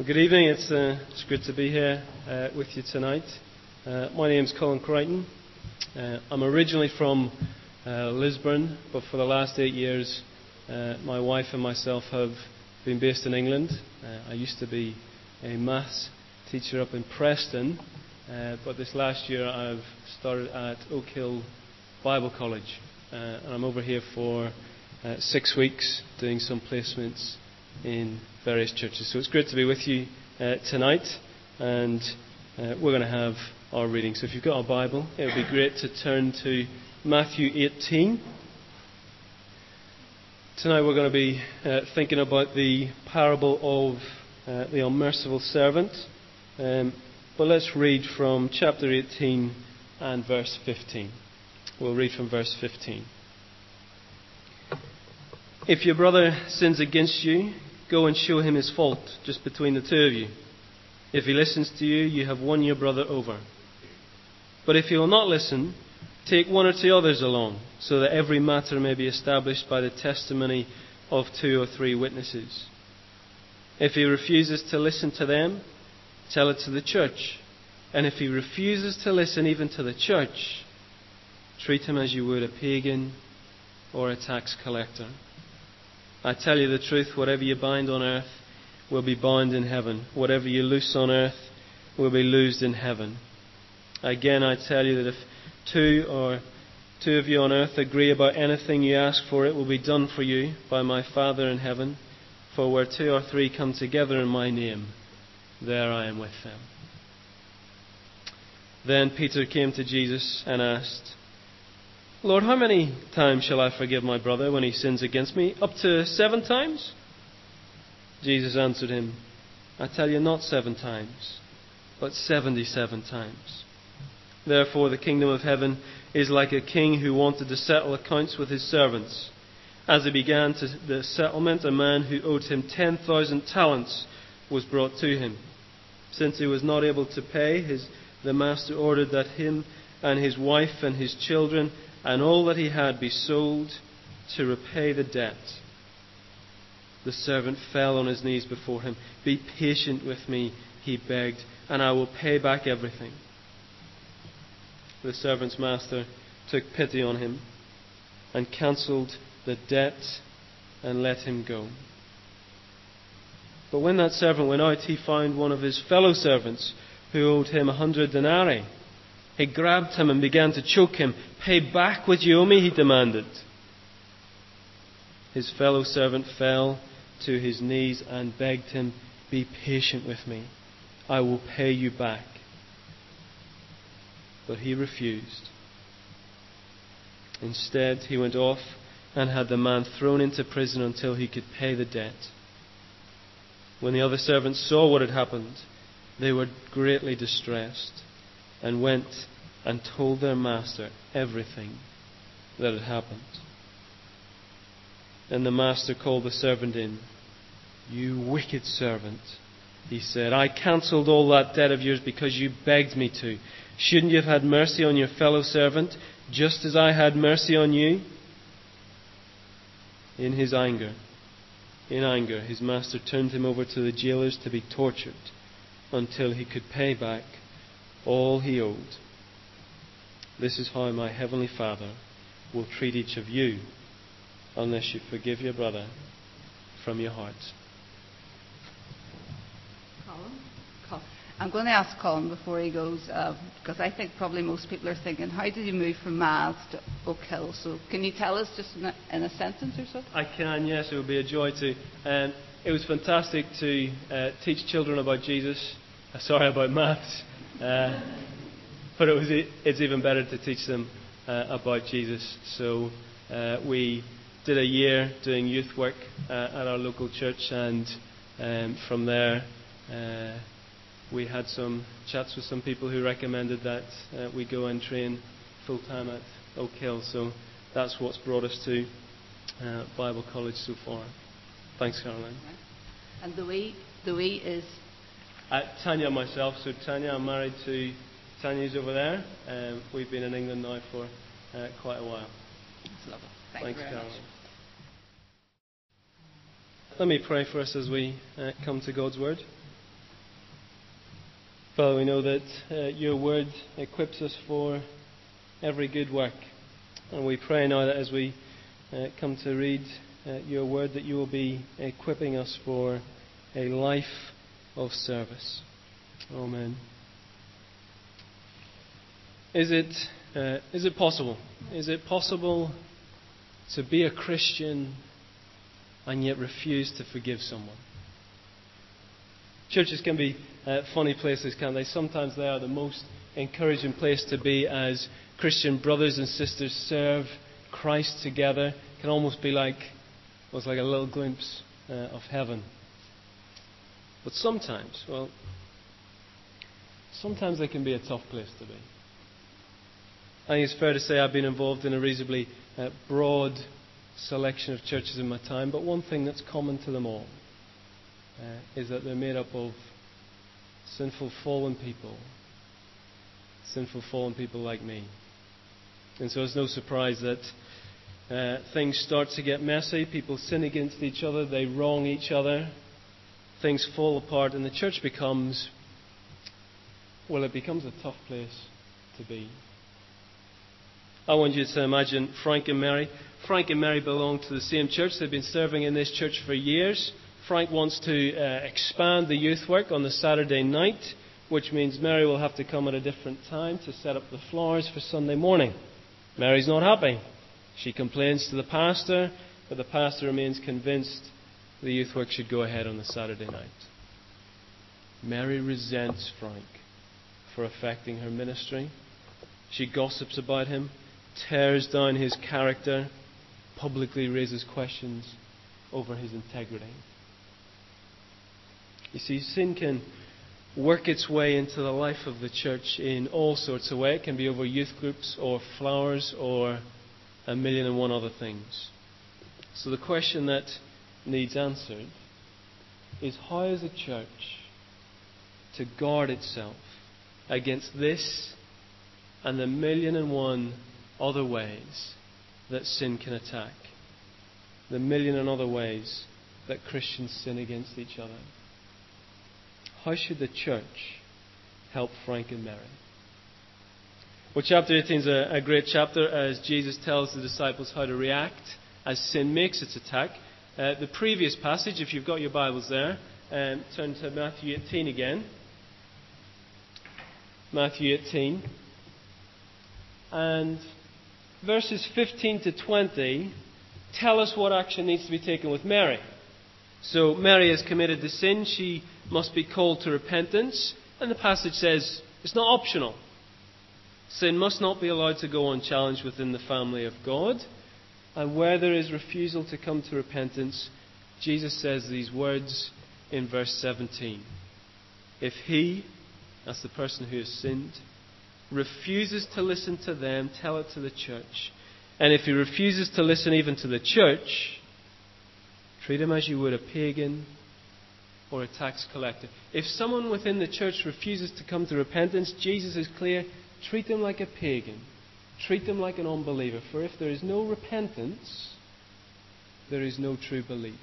Well, good evening. It's, uh, it's good to be here uh, with you tonight. Uh, my name's Colin Crichton. Uh, I'm originally from uh, Lisburn, but for the last eight years, uh, my wife and myself have been based in England. I used to be a maths teacher up in Preston, but this last year I've started at Oak Hill Bible College, and I'm over here for six weeks doing some placements in various churches. So it's great to be with you uh, tonight, and uh, we're going to have our reading. So if you've got a Bible, it would be great to turn to Matthew 18. Tonight we're going to be uh, thinking about the parable of uh, the unmerciful servant. Um, but let's read from chapter 18 and verse 15. We'll read from verse 15. If your brother sins against you, go and show him his fault just between the two of you. If he listens to you, you have won your brother over. But if he will not listen, take one or two others along, so that every matter may be established by the testimony of two or three witnesses. If he refuses to listen to them, tell it to the church. And if he refuses to listen even to the church, treat him as you would a pagan or a tax collector. I tell you the truth, whatever you bind on earth will be bound in heaven. Whatever you loose on earth will be loosed in heaven. Again, I tell you that if two or two of you on earth agree about anything you ask for, it will be done for you by my Father in heaven. For where two or three come together in my name, there I am with them. Then Peter came to Jesus and asked, Lord, how many times shall I forgive my brother when he sins against me? Up to seven times? Jesus answered him, I tell you not seven times, but seventy seven times. Therefore, the kingdom of heaven is like a king who wanted to settle accounts with his servants. As he began the settlement, a man who owed him 10,000 talents was brought to him. Since he was not able to pay, his, the master ordered that him and his wife and his children and all that he had be sold to repay the debt. The servant fell on his knees before him. Be patient with me, he begged, and I will pay back everything. The servant's master took pity on him and cancelled the debt and let him go. But when that servant went out, he found one of his fellow servants who owed him a hundred denarii. He grabbed him and began to choke him. Pay back what you owe me, he demanded. His fellow servant fell to his knees and begged him, Be patient with me. I will pay you back. But he refused. Instead, he went off and had the man thrown into prison until he could pay the debt. When the other servants saw what had happened, they were greatly distressed and went and told their master everything that had happened. Then the master called the servant in. You wicked servant, he said, I cancelled all that debt of yours because you begged me to. Shouldn't you have had mercy on your fellow servant, just as I had mercy on you? In his anger, in anger, his master turned him over to the jailers to be tortured until he could pay back all he owed. This is how my heavenly Father will treat each of you unless you forgive your brother from your heart. Colin? I'm going to ask Colin before he goes, uh, because I think probably most people are thinking, how did you move from Maths to Oak Hill? So can you tell us just in a, in a sentence or so? I can, yes. It would be a joy to. Um, it was fantastic to uh, teach children about Jesus. Uh, sorry about maths. Uh, but it was, it's even better to teach them uh, about Jesus. So uh, we did a year doing youth work uh, at our local church, and um, from there uh, we had some chats with some people who recommended that uh, we go and train full time at Oak Hill. So that's what's brought us to Bible College so far. Thanks, Caroline. And the way the way is uh, Tanya myself. So Tanya, I'm married to Tanya's over there. Um, we've been in England now for uh, quite a while. That's lovely. Thank Thanks, Caroline. Much. Let me pray for us as we uh, come to God's Word. Father, we know that uh, your word equips us for every good work. And we pray now that as we uh, come to read uh, your word, that you will be equipping us for a life of service. Amen. Is it, uh, is it possible? Is it possible to be a Christian and yet refuse to forgive someone? Churches can be uh, funny places, can't they? Sometimes they are the most encouraging place to be as Christian brothers and sisters serve Christ together. It can almost be like, it's like a little glimpse uh, of heaven. But sometimes, well, sometimes they can be a tough place to be. I think it's fair to say I've been involved in a reasonably uh, broad selection of churches in my time, but one thing that's common to them all uh, is that they're made up of sinful, fallen people. Sinful, fallen people like me. And so it's no surprise that uh, things start to get messy. People sin against each other, they wrong each other, things fall apart, and the church becomes, well, it becomes a tough place to be. I want you to imagine Frank and Mary. Frank and Mary belong to the same church. They've been serving in this church for years. Frank wants to uh, expand the youth work on the Saturday night, which means Mary will have to come at a different time to set up the flowers for Sunday morning. Mary's not happy. She complains to the pastor, but the pastor remains convinced the youth work should go ahead on the Saturday night. Mary resents Frank for affecting her ministry. She gossips about him, tears down his character, publicly raises questions over his integrity. You see, sin can work its way into the life of the church in all sorts of ways. It can be over youth groups or flowers or a million and one other things. So the question that needs answered is how is a church to guard itself against this and the million and one other ways that sin can attack? The million and other ways that Christians sin against each other. How should the church help Frank and Mary? Well, chapter 18 is a, a great chapter as Jesus tells the disciples how to react as sin makes its attack. Uh, the previous passage, if you've got your Bibles there, um, turn to Matthew 18 again. Matthew 18. And verses 15 to 20 tell us what action needs to be taken with Mary. So Mary has committed the sin. She must be called to repentance. And the passage says it's not optional. Sin must not be allowed to go unchallenged within the family of God. And where there is refusal to come to repentance, Jesus says these words in verse 17. If he, that's the person who has sinned, refuses to listen to them, tell it to the church. And if he refuses to listen even to the church, treat him as you would a pagan or a tax collector. If someone within the church refuses to come to repentance, Jesus is clear treat them like a pagan, treat them like an unbeliever. For if there is no repentance, there is no true belief.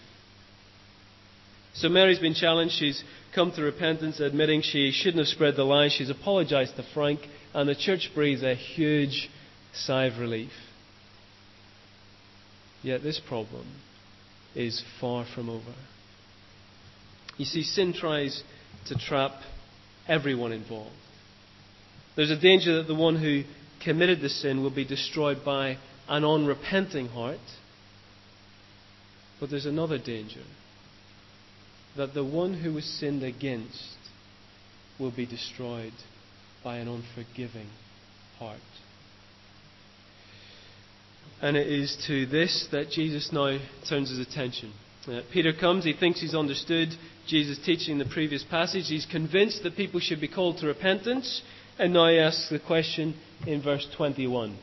So Mary's been challenged. She's come to repentance, admitting she shouldn't have spread the lie. She's apologized to Frank, and the church breathes a huge sigh of relief. Yet this problem is far from over. You see, sin tries to trap everyone involved. There's a danger that the one who committed the sin will be destroyed by an unrepenting heart. But there's another danger that the one who was sinned against will be destroyed by an unforgiving heart. And it is to this that Jesus now turns his attention. Uh, Peter comes, he thinks he's understood Jesus' teaching in the previous passage. He's convinced that people should be called to repentance. And now he asks the question in verse 21.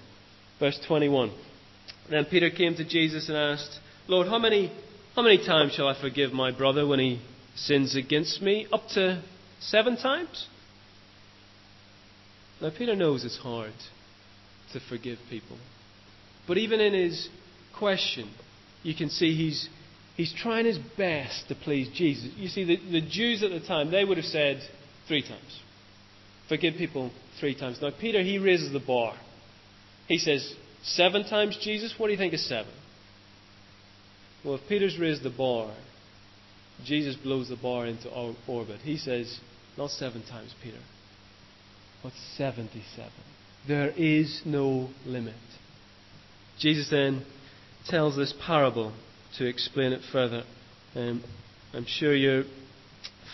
Verse 21. Then Peter came to Jesus and asked, Lord, how many, how many times shall I forgive my brother when he sins against me? Up to seven times? Now, Peter knows it's hard to forgive people. But even in his question, you can see he's, he's trying his best to please Jesus. You see, the, the Jews at the time, they would have said three times. Forgive people three times. Now, Peter, he raises the bar. He says, Seven times, Jesus? What do you think is seven? Well, if Peter's raised the bar, Jesus blows the bar into orbit. He says, Not seven times, Peter, but 77. There is no limit. Jesus then tells this parable to explain it further. Um, I'm sure you're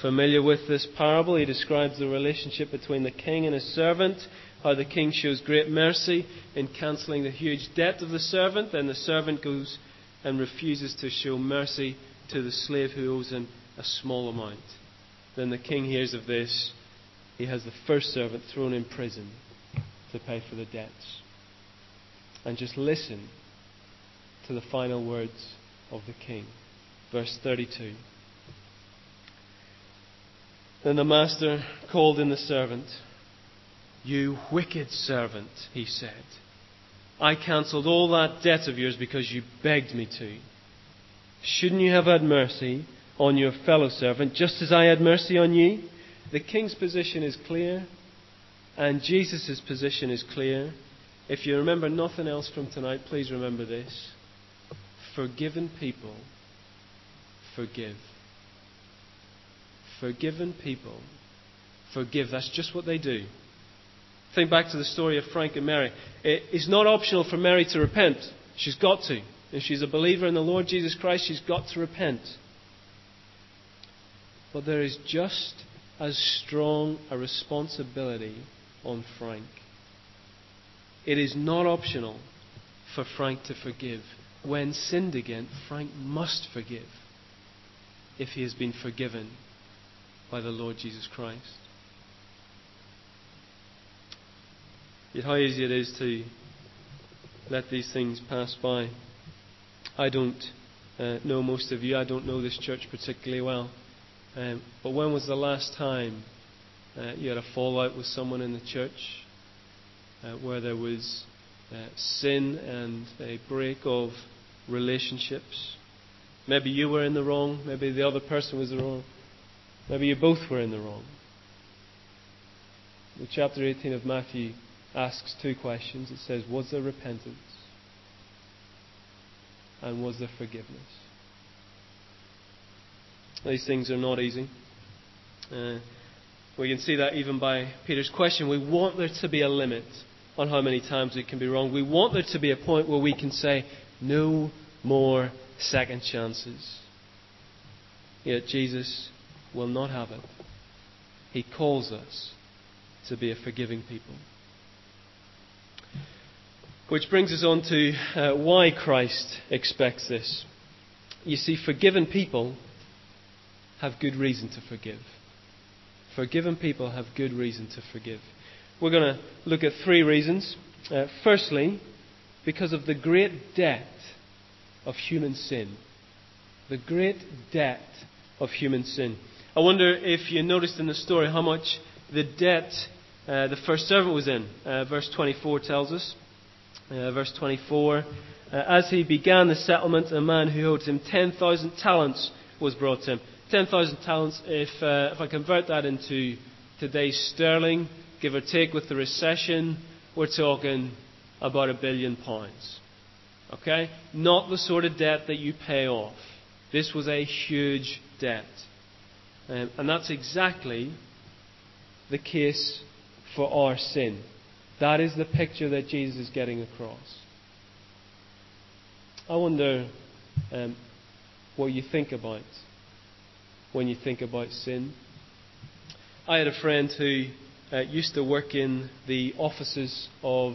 familiar with this parable. He describes the relationship between the king and his servant, how the king shows great mercy in cancelling the huge debt of the servant, then the servant goes and refuses to show mercy to the slave who owes him a small amount. Then the king hears of this. He has the first servant thrown in prison to pay for the debts. And just listen to the final words of the king. Verse 32. Then the master called in the servant. You wicked servant, he said. I cancelled all that debt of yours because you begged me to. Shouldn't you have had mercy on your fellow servant just as I had mercy on you? The king's position is clear, and Jesus' position is clear. If you remember nothing else from tonight, please remember this. Forgiven people forgive. Forgiven people forgive. That's just what they do. Think back to the story of Frank and Mary. It is not optional for Mary to repent. She's got to. If she's a believer in the Lord Jesus Christ, she's got to repent. But there is just as strong a responsibility on Frank. It is not optional for Frank to forgive. When sinned against, Frank must forgive if he has been forgiven by the Lord Jesus Christ. Yet how easy it is to let these things pass by. I don't uh, know most of you. I don't know this church particularly well. Um, but when was the last time uh, you had a fallout with someone in the church uh, where there was uh, sin and a break of relationships? Maybe you were in the wrong. Maybe the other person was the wrong. Maybe you both were in the wrong. The chapter 18 of Matthew asks two questions. It says, Was there repentance? And was there forgiveness? These things are not easy. Uh, we can see that even by Peter's question. We want there to be a limit on how many times we can be wrong. We want there to be a point where we can say, No more second chances. Yet Jesus will not have it. He calls us to be a forgiving people. Which brings us on to uh, why Christ expects this. You see, forgiven people have good reason to forgive. Forgiven people have good reason to forgive. We're going to look at three reasons. Uh, firstly, because of the great debt of human sin. The great debt of human sin. I wonder if you noticed in the story how much the debt uh, the first servant was in. Uh, verse 24 tells us. Uh, verse 24 uh, As he began the settlement, a man who owed him 10,000 talents was brought to him. 10,000 talents, if, uh, if I convert that into today's sterling, give or take with the recession, we're talking about a billion pounds. Okay? Not the sort of debt that you pay off. This was a huge debt. Um, and that's exactly the case for our sin. That is the picture that Jesus is getting across. I wonder um, what you think about when you think about sin. I had a friend who uh, used to work in the offices of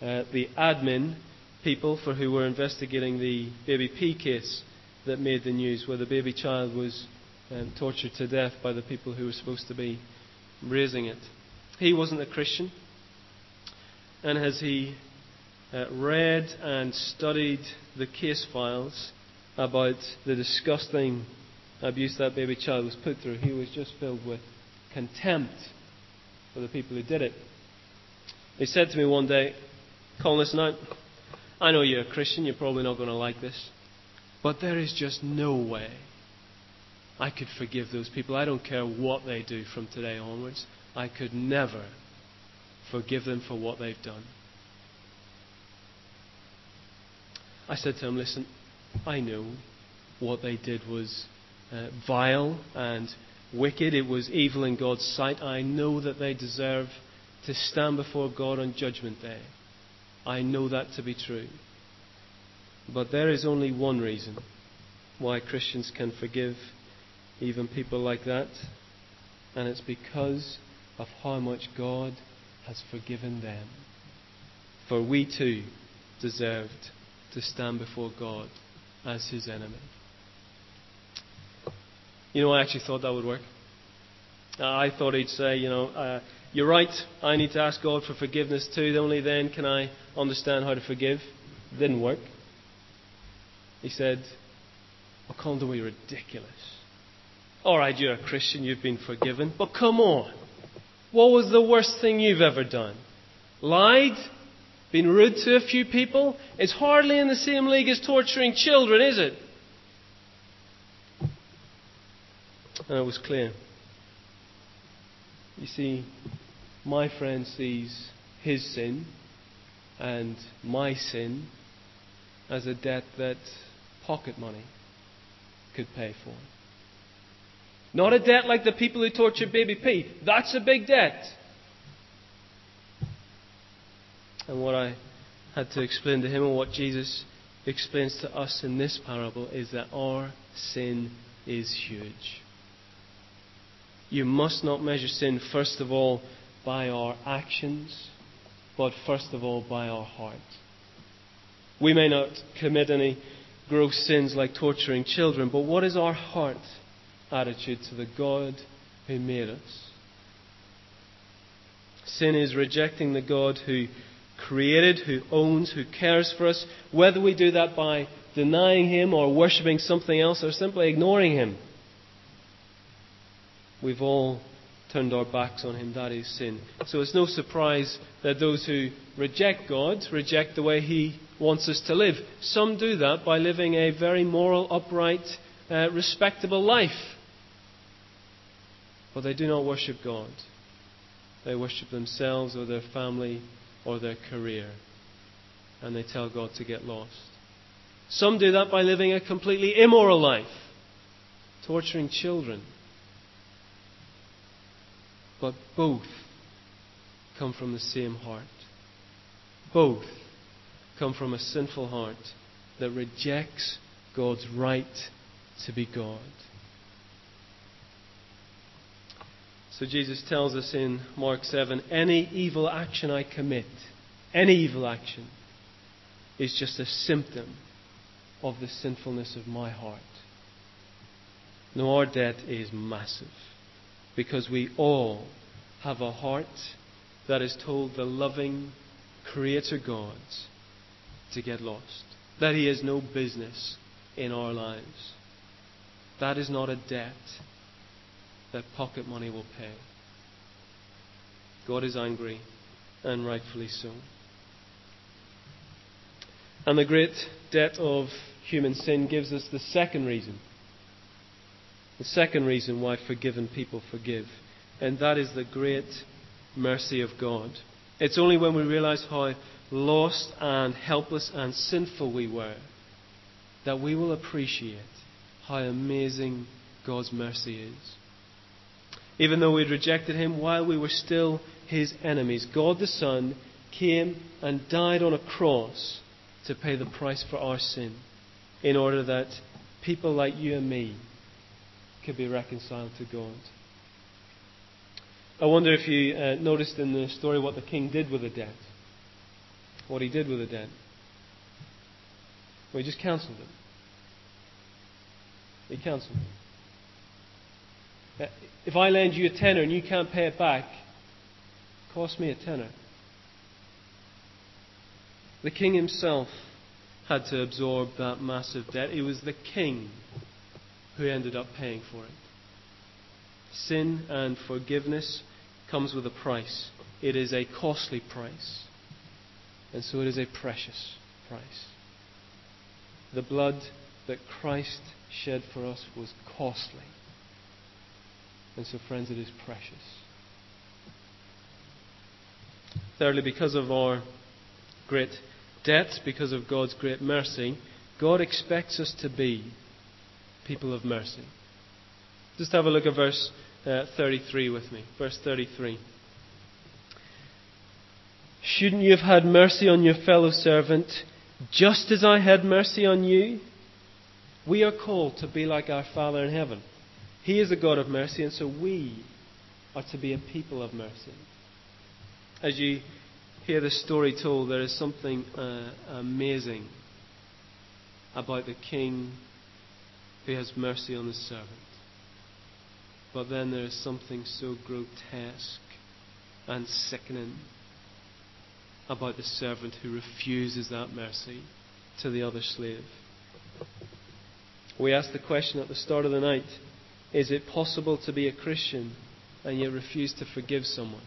uh, the admin people for who were investigating the baby P case that made the news, where the baby child was um, tortured to death by the people who were supposed to be raising it. He wasn't a Christian, and as he uh, read and studied the case files about the disgusting abuse that baby child was put through, he was just filled with contempt for the people who did it. He said to me one day, Colin, listen, I, I know you're a Christian, you're probably not going to like this, but there is just no way I could forgive those people. I don't care what they do from today onwards. I could never forgive them for what they've done. I said to him, Listen, I know what they did was uh, vile and wicked. It was evil in God's sight. I know that they deserve to stand before God on Judgment Day. I know that to be true. But there is only one reason why Christians can forgive even people like that, and it's because of how much God has forgiven them. For we too deserved to stand before God as his enemy. You know, I actually thought that would work. Uh, I thought he'd say, you know, uh, you're right, I need to ask God for forgiveness too, only then can I understand how to forgive. It didn't work. He said, Oh, Colin, don't be ridiculous. All right, you're a Christian, you've been forgiven, but come on. What was the worst thing you've ever done? Lied? Been rude to a few people? It's hardly in the same league as torturing children, is it? And it was clear. You see, my friend sees his sin and my sin as a debt that pocket money could pay for. Not a debt like the people who tortured baby P. That's a big debt. And what I had to explain to him and what Jesus explains to us in this parable is that our sin is huge. You must not measure sin, first of all, by our actions, but first of all, by our heart. We may not commit any gross sins like torturing children, but what is our heart attitude to the God who made us? Sin is rejecting the God who created, who owns, who cares for us, whether we do that by denying Him or worshipping something else or simply ignoring Him. We've all turned our backs on Him. That is sin. So it's no surprise that those who reject God reject the way He wants us to live. Some do that by living a very moral, upright, uh, respectable life. But they do not worship God. They worship themselves or their family or their career. And they tell God to get lost. Some do that by living a completely immoral life, torturing children. But both come from the same heart. Both come from a sinful heart that rejects God's right to be God. So Jesus tells us in Mark 7 any evil action I commit, any evil action, is just a symptom of the sinfulness of my heart. No, our debt is massive because we all have a heart that has told the loving Creator God to get lost, that He has no business in our lives. That is not a debt that pocket money will pay. God is angry, and rightfully so. And the great debt of human sin gives us the second reason. The second reason why forgiven people forgive. And that is the great mercy of God. It's only when we realize how lost and helpless and sinful we were that we will appreciate how amazing God's mercy is. Even though we had rejected him while we were still his enemies, God the Son came and died on a cross to pay the price for our sin in order that people like you and me could be reconciled to God. I wonder if you uh, noticed in the story what the king did with the debt. What he did with the debt. Well, he just cancelled it. He cancelled it. Uh, if I lend you a tenner and you can't pay it back, it cost me a tenner. The king himself had to absorb that massive debt. It was the king who ended up paying for it. Sin and forgiveness comes with a price. It is a costly price. And so it is a precious price. The blood that Christ shed for us was costly. And so, friends, it is precious. Thirdly, because of our great debt, because of God's great mercy, God expects us to be people of mercy. Just have a look at verse uh, 33 with me. Verse 33. Shouldn't you have had mercy on your fellow servant, just as I had mercy on you? We are called to be like our Father in heaven. He is a God of mercy, and so we are to be a people of mercy. As you hear the story told, there is something uh, amazing about the king who has mercy on his servant. But then there is something so grotesque and sickening about the servant who refuses that mercy to the other slave. We asked the question at the start of the night is it possible to be a Christian and yet refuse to forgive someone?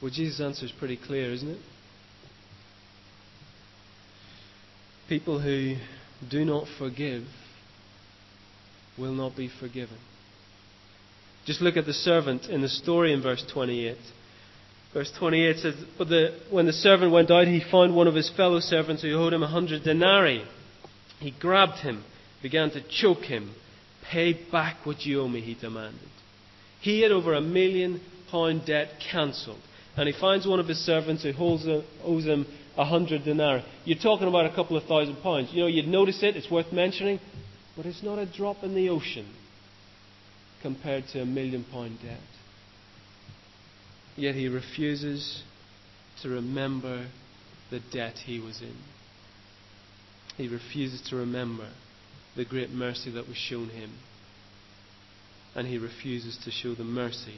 Well, Jesus' answer is pretty clear, isn't it? People who do not forgive will not be forgiven. Just look at the servant in the story in verse 28. Verse 28 says, But the, when the servant went out, he found one of his fellow servants who owed him a hundred denarii. He grabbed him, began to choke him. Pay back what you owe me, he demanded. He had over a million pound debt cancelled. And he finds one of his servants who a, owes him a hundred denarii. You're talking about a couple of thousand pounds. You know, you'd notice it, it's worth mentioning, but it's not a drop in the ocean compared to a million pound debt. Yet he refuses to remember the debt he was in. He refuses to remember the great mercy that was shown him. And he refuses to show the mercy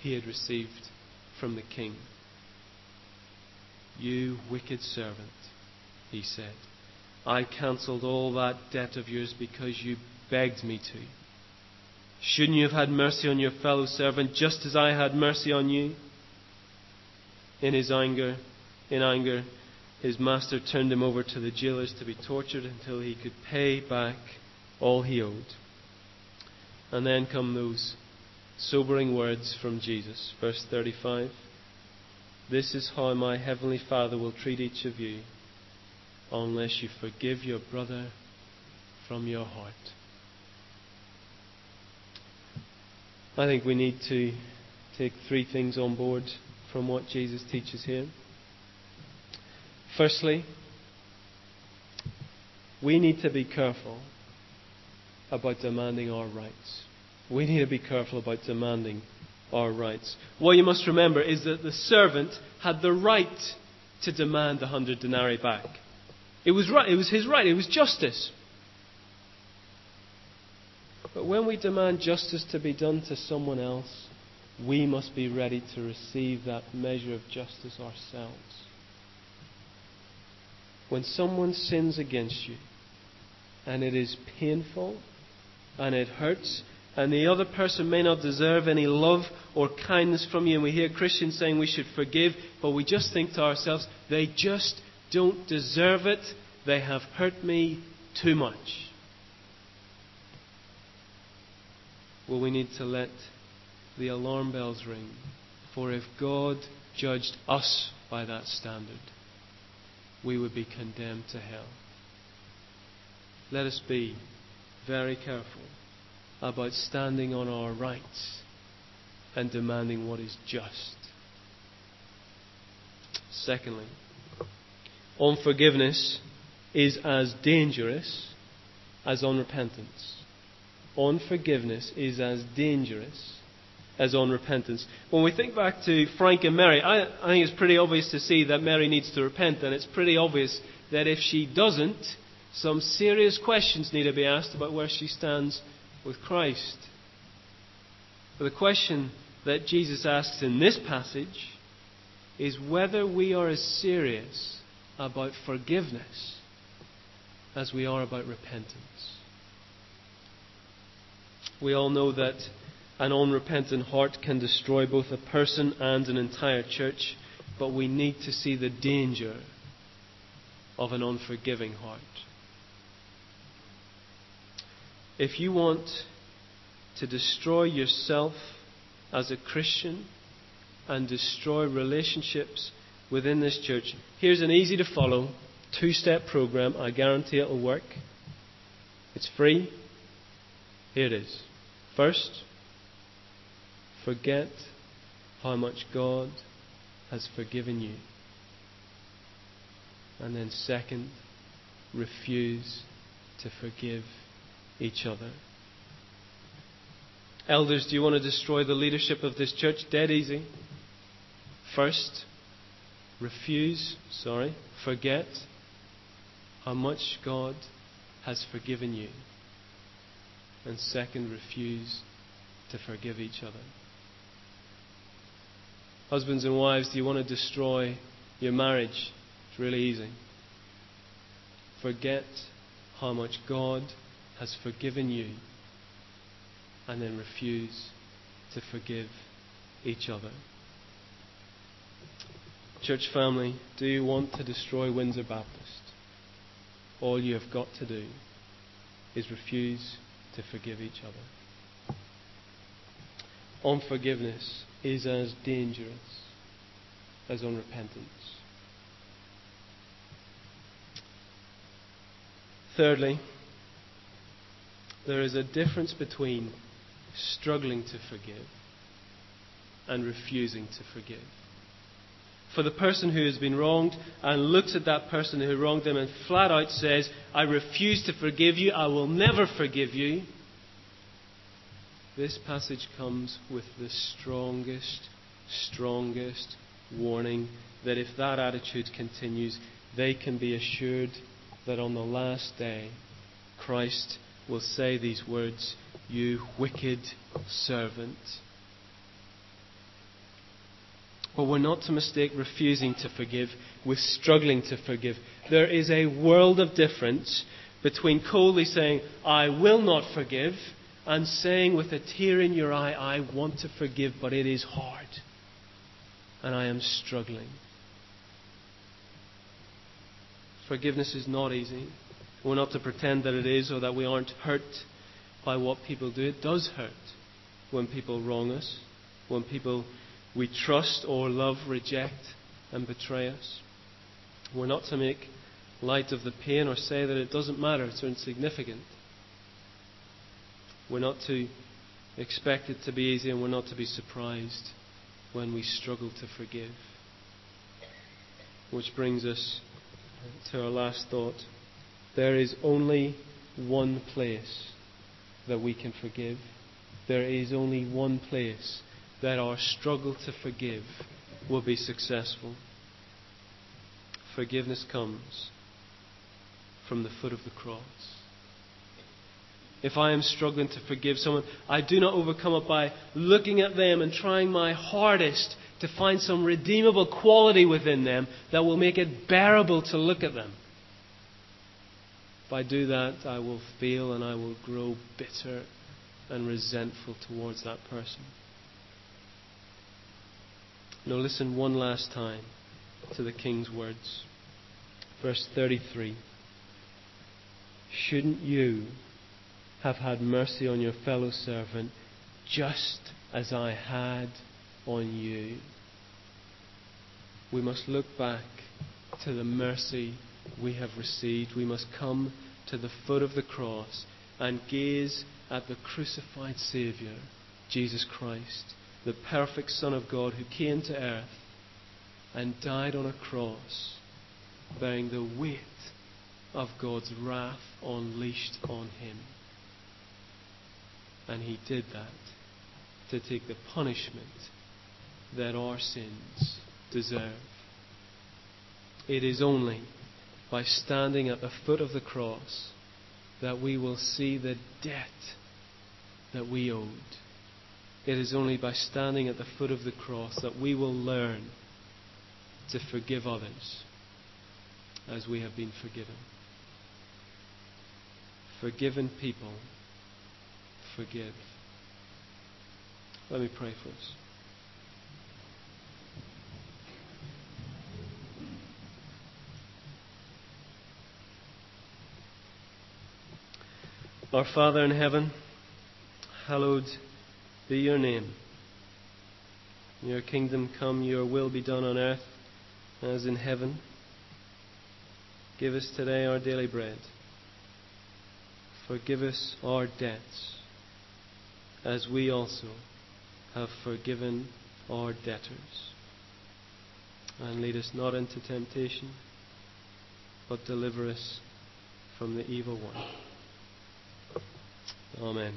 he had received from the king. You wicked servant, he said, I cancelled all that debt of yours because you begged me to. Shouldn't you have had mercy on your fellow servant just as I had mercy on you? In his anger, in anger, his master turned him over to the jailers to be tortured until he could pay back all he owed. And then come those sobering words from Jesus. Verse 35 This is how my heavenly Father will treat each of you unless you forgive your brother from your heart. I think we need to take three things on board from what Jesus teaches here. Firstly, we need to be careful about demanding our rights. We need to be careful about demanding our rights. What you must remember is that the servant had the right to demand the hundred denarii back. It was right, it was his right, it was justice. But when we demand justice to be done to someone else, we must be ready to receive that measure of justice ourselves. When someone sins against you, and it is painful, and it hurts, and the other person may not deserve any love or kindness from you, and we hear Christians saying we should forgive, but we just think to ourselves, they just don't deserve it. They have hurt me too much. Well, we need to let the alarm bells ring. For if God judged us by that standard, we would be condemned to hell. Let us be very careful about standing on our rights and demanding what is just. Secondly, unforgiveness is as dangerous as unrepentance unforgiveness is as dangerous as on repentance. When we think back to Frank and Mary, I, I, think it's pretty obvious to see that Mary needs to repent, and it's pretty obvious that if she doesn't, some serious questions need to be asked about where she stands with Christ. But the question that Jesus asks in this passage is whether we are as serious about forgiveness as we are about repentance. We all know that an unrepentant heart can destroy both a person and an entire church, but we need to see the danger of an unforgiving heart. If you want to destroy yourself as a Christian, and destroy relationships within this church, here's an easy to follow two step program. I guarantee it will work. It's free. Here it is. First, forget how much God has forgiven you. And then, second, refuse to forgive each other. Elders, do you want to destroy the leadership of this church? Dead easy. First, refuse, sorry, forget how much God has forgiven you. And second, refuse to forgive each other. Husbands and wives, do you want to destroy your marriage? It's really easy. Forget how much God has forgiven you and then refuse to forgive each other. Church family, do you want to destroy Windsor Baptist? All you have got to do is refuse to forgive each other. Unforgiveness is as dangerous as unrepentance. Thirdly, there is a difference between struggling to forgive and refusing to forgive. For the person who has been wronged and looks at that person who wronged them and flat out says, I refuse to forgive you, I will never forgive you. This passage comes with the strongest, strongest warning that if that attitude continues, they can be assured that on the last day, Christ will say these words you wicked servant. But we're not to mistake refusing to forgive with struggling to forgive. There is a world of difference between coldly saying, I will not forgive, and saying with a tear in your eye, I want to forgive, but it is hard. And I am struggling. Forgiveness is not easy. We're not to pretend that it is or that we aren't hurt by what people do. It does hurt when people wrong us, when people we trust or love reject and betray us. We're not to make light of the pain or say that it doesn't matter, it's insignificant. We're not to expect it to be easy and we're not to be surprised when we struggle to forgive. Which brings us to our last thought. There is only one place that we can forgive. There is only one place that our struggle to forgive will be successful. Forgiveness comes from the foot of the cross. If I am struggling to forgive someone, I do not overcome it by looking at them and trying my hardest to find some redeemable quality within them that will make it bearable to look at them. If I do that, I will feel and I will grow bitter and resentful towards that person. Now, listen one last time to the king's words. Verse 33 Shouldn't you have had mercy on your fellow servant just as I had on you? We must look back to the mercy we have received, we must come to the foot of the cross and gaze at the crucified Saviour, Jesus Christ, the perfect Son of God who came to earth and died on a cross, bearing the weight of God's wrath unleashed on him. And he did that to take the punishment that our sins deserve. It is only by standing at the foot of the cross that we will see the debt that we owed. It is only by standing at the foot of the cross that we will learn to forgive others as we have been forgiven. Forgiven people forgive. Let me pray for us. Our Father in heaven, hallowed be your name. Your kingdom come, your will be done on earth as in heaven. Give us today our daily bread. Forgive us our debts, as we also have forgiven our debtors. And lead us not into temptation, but deliver us from the evil one. Amen.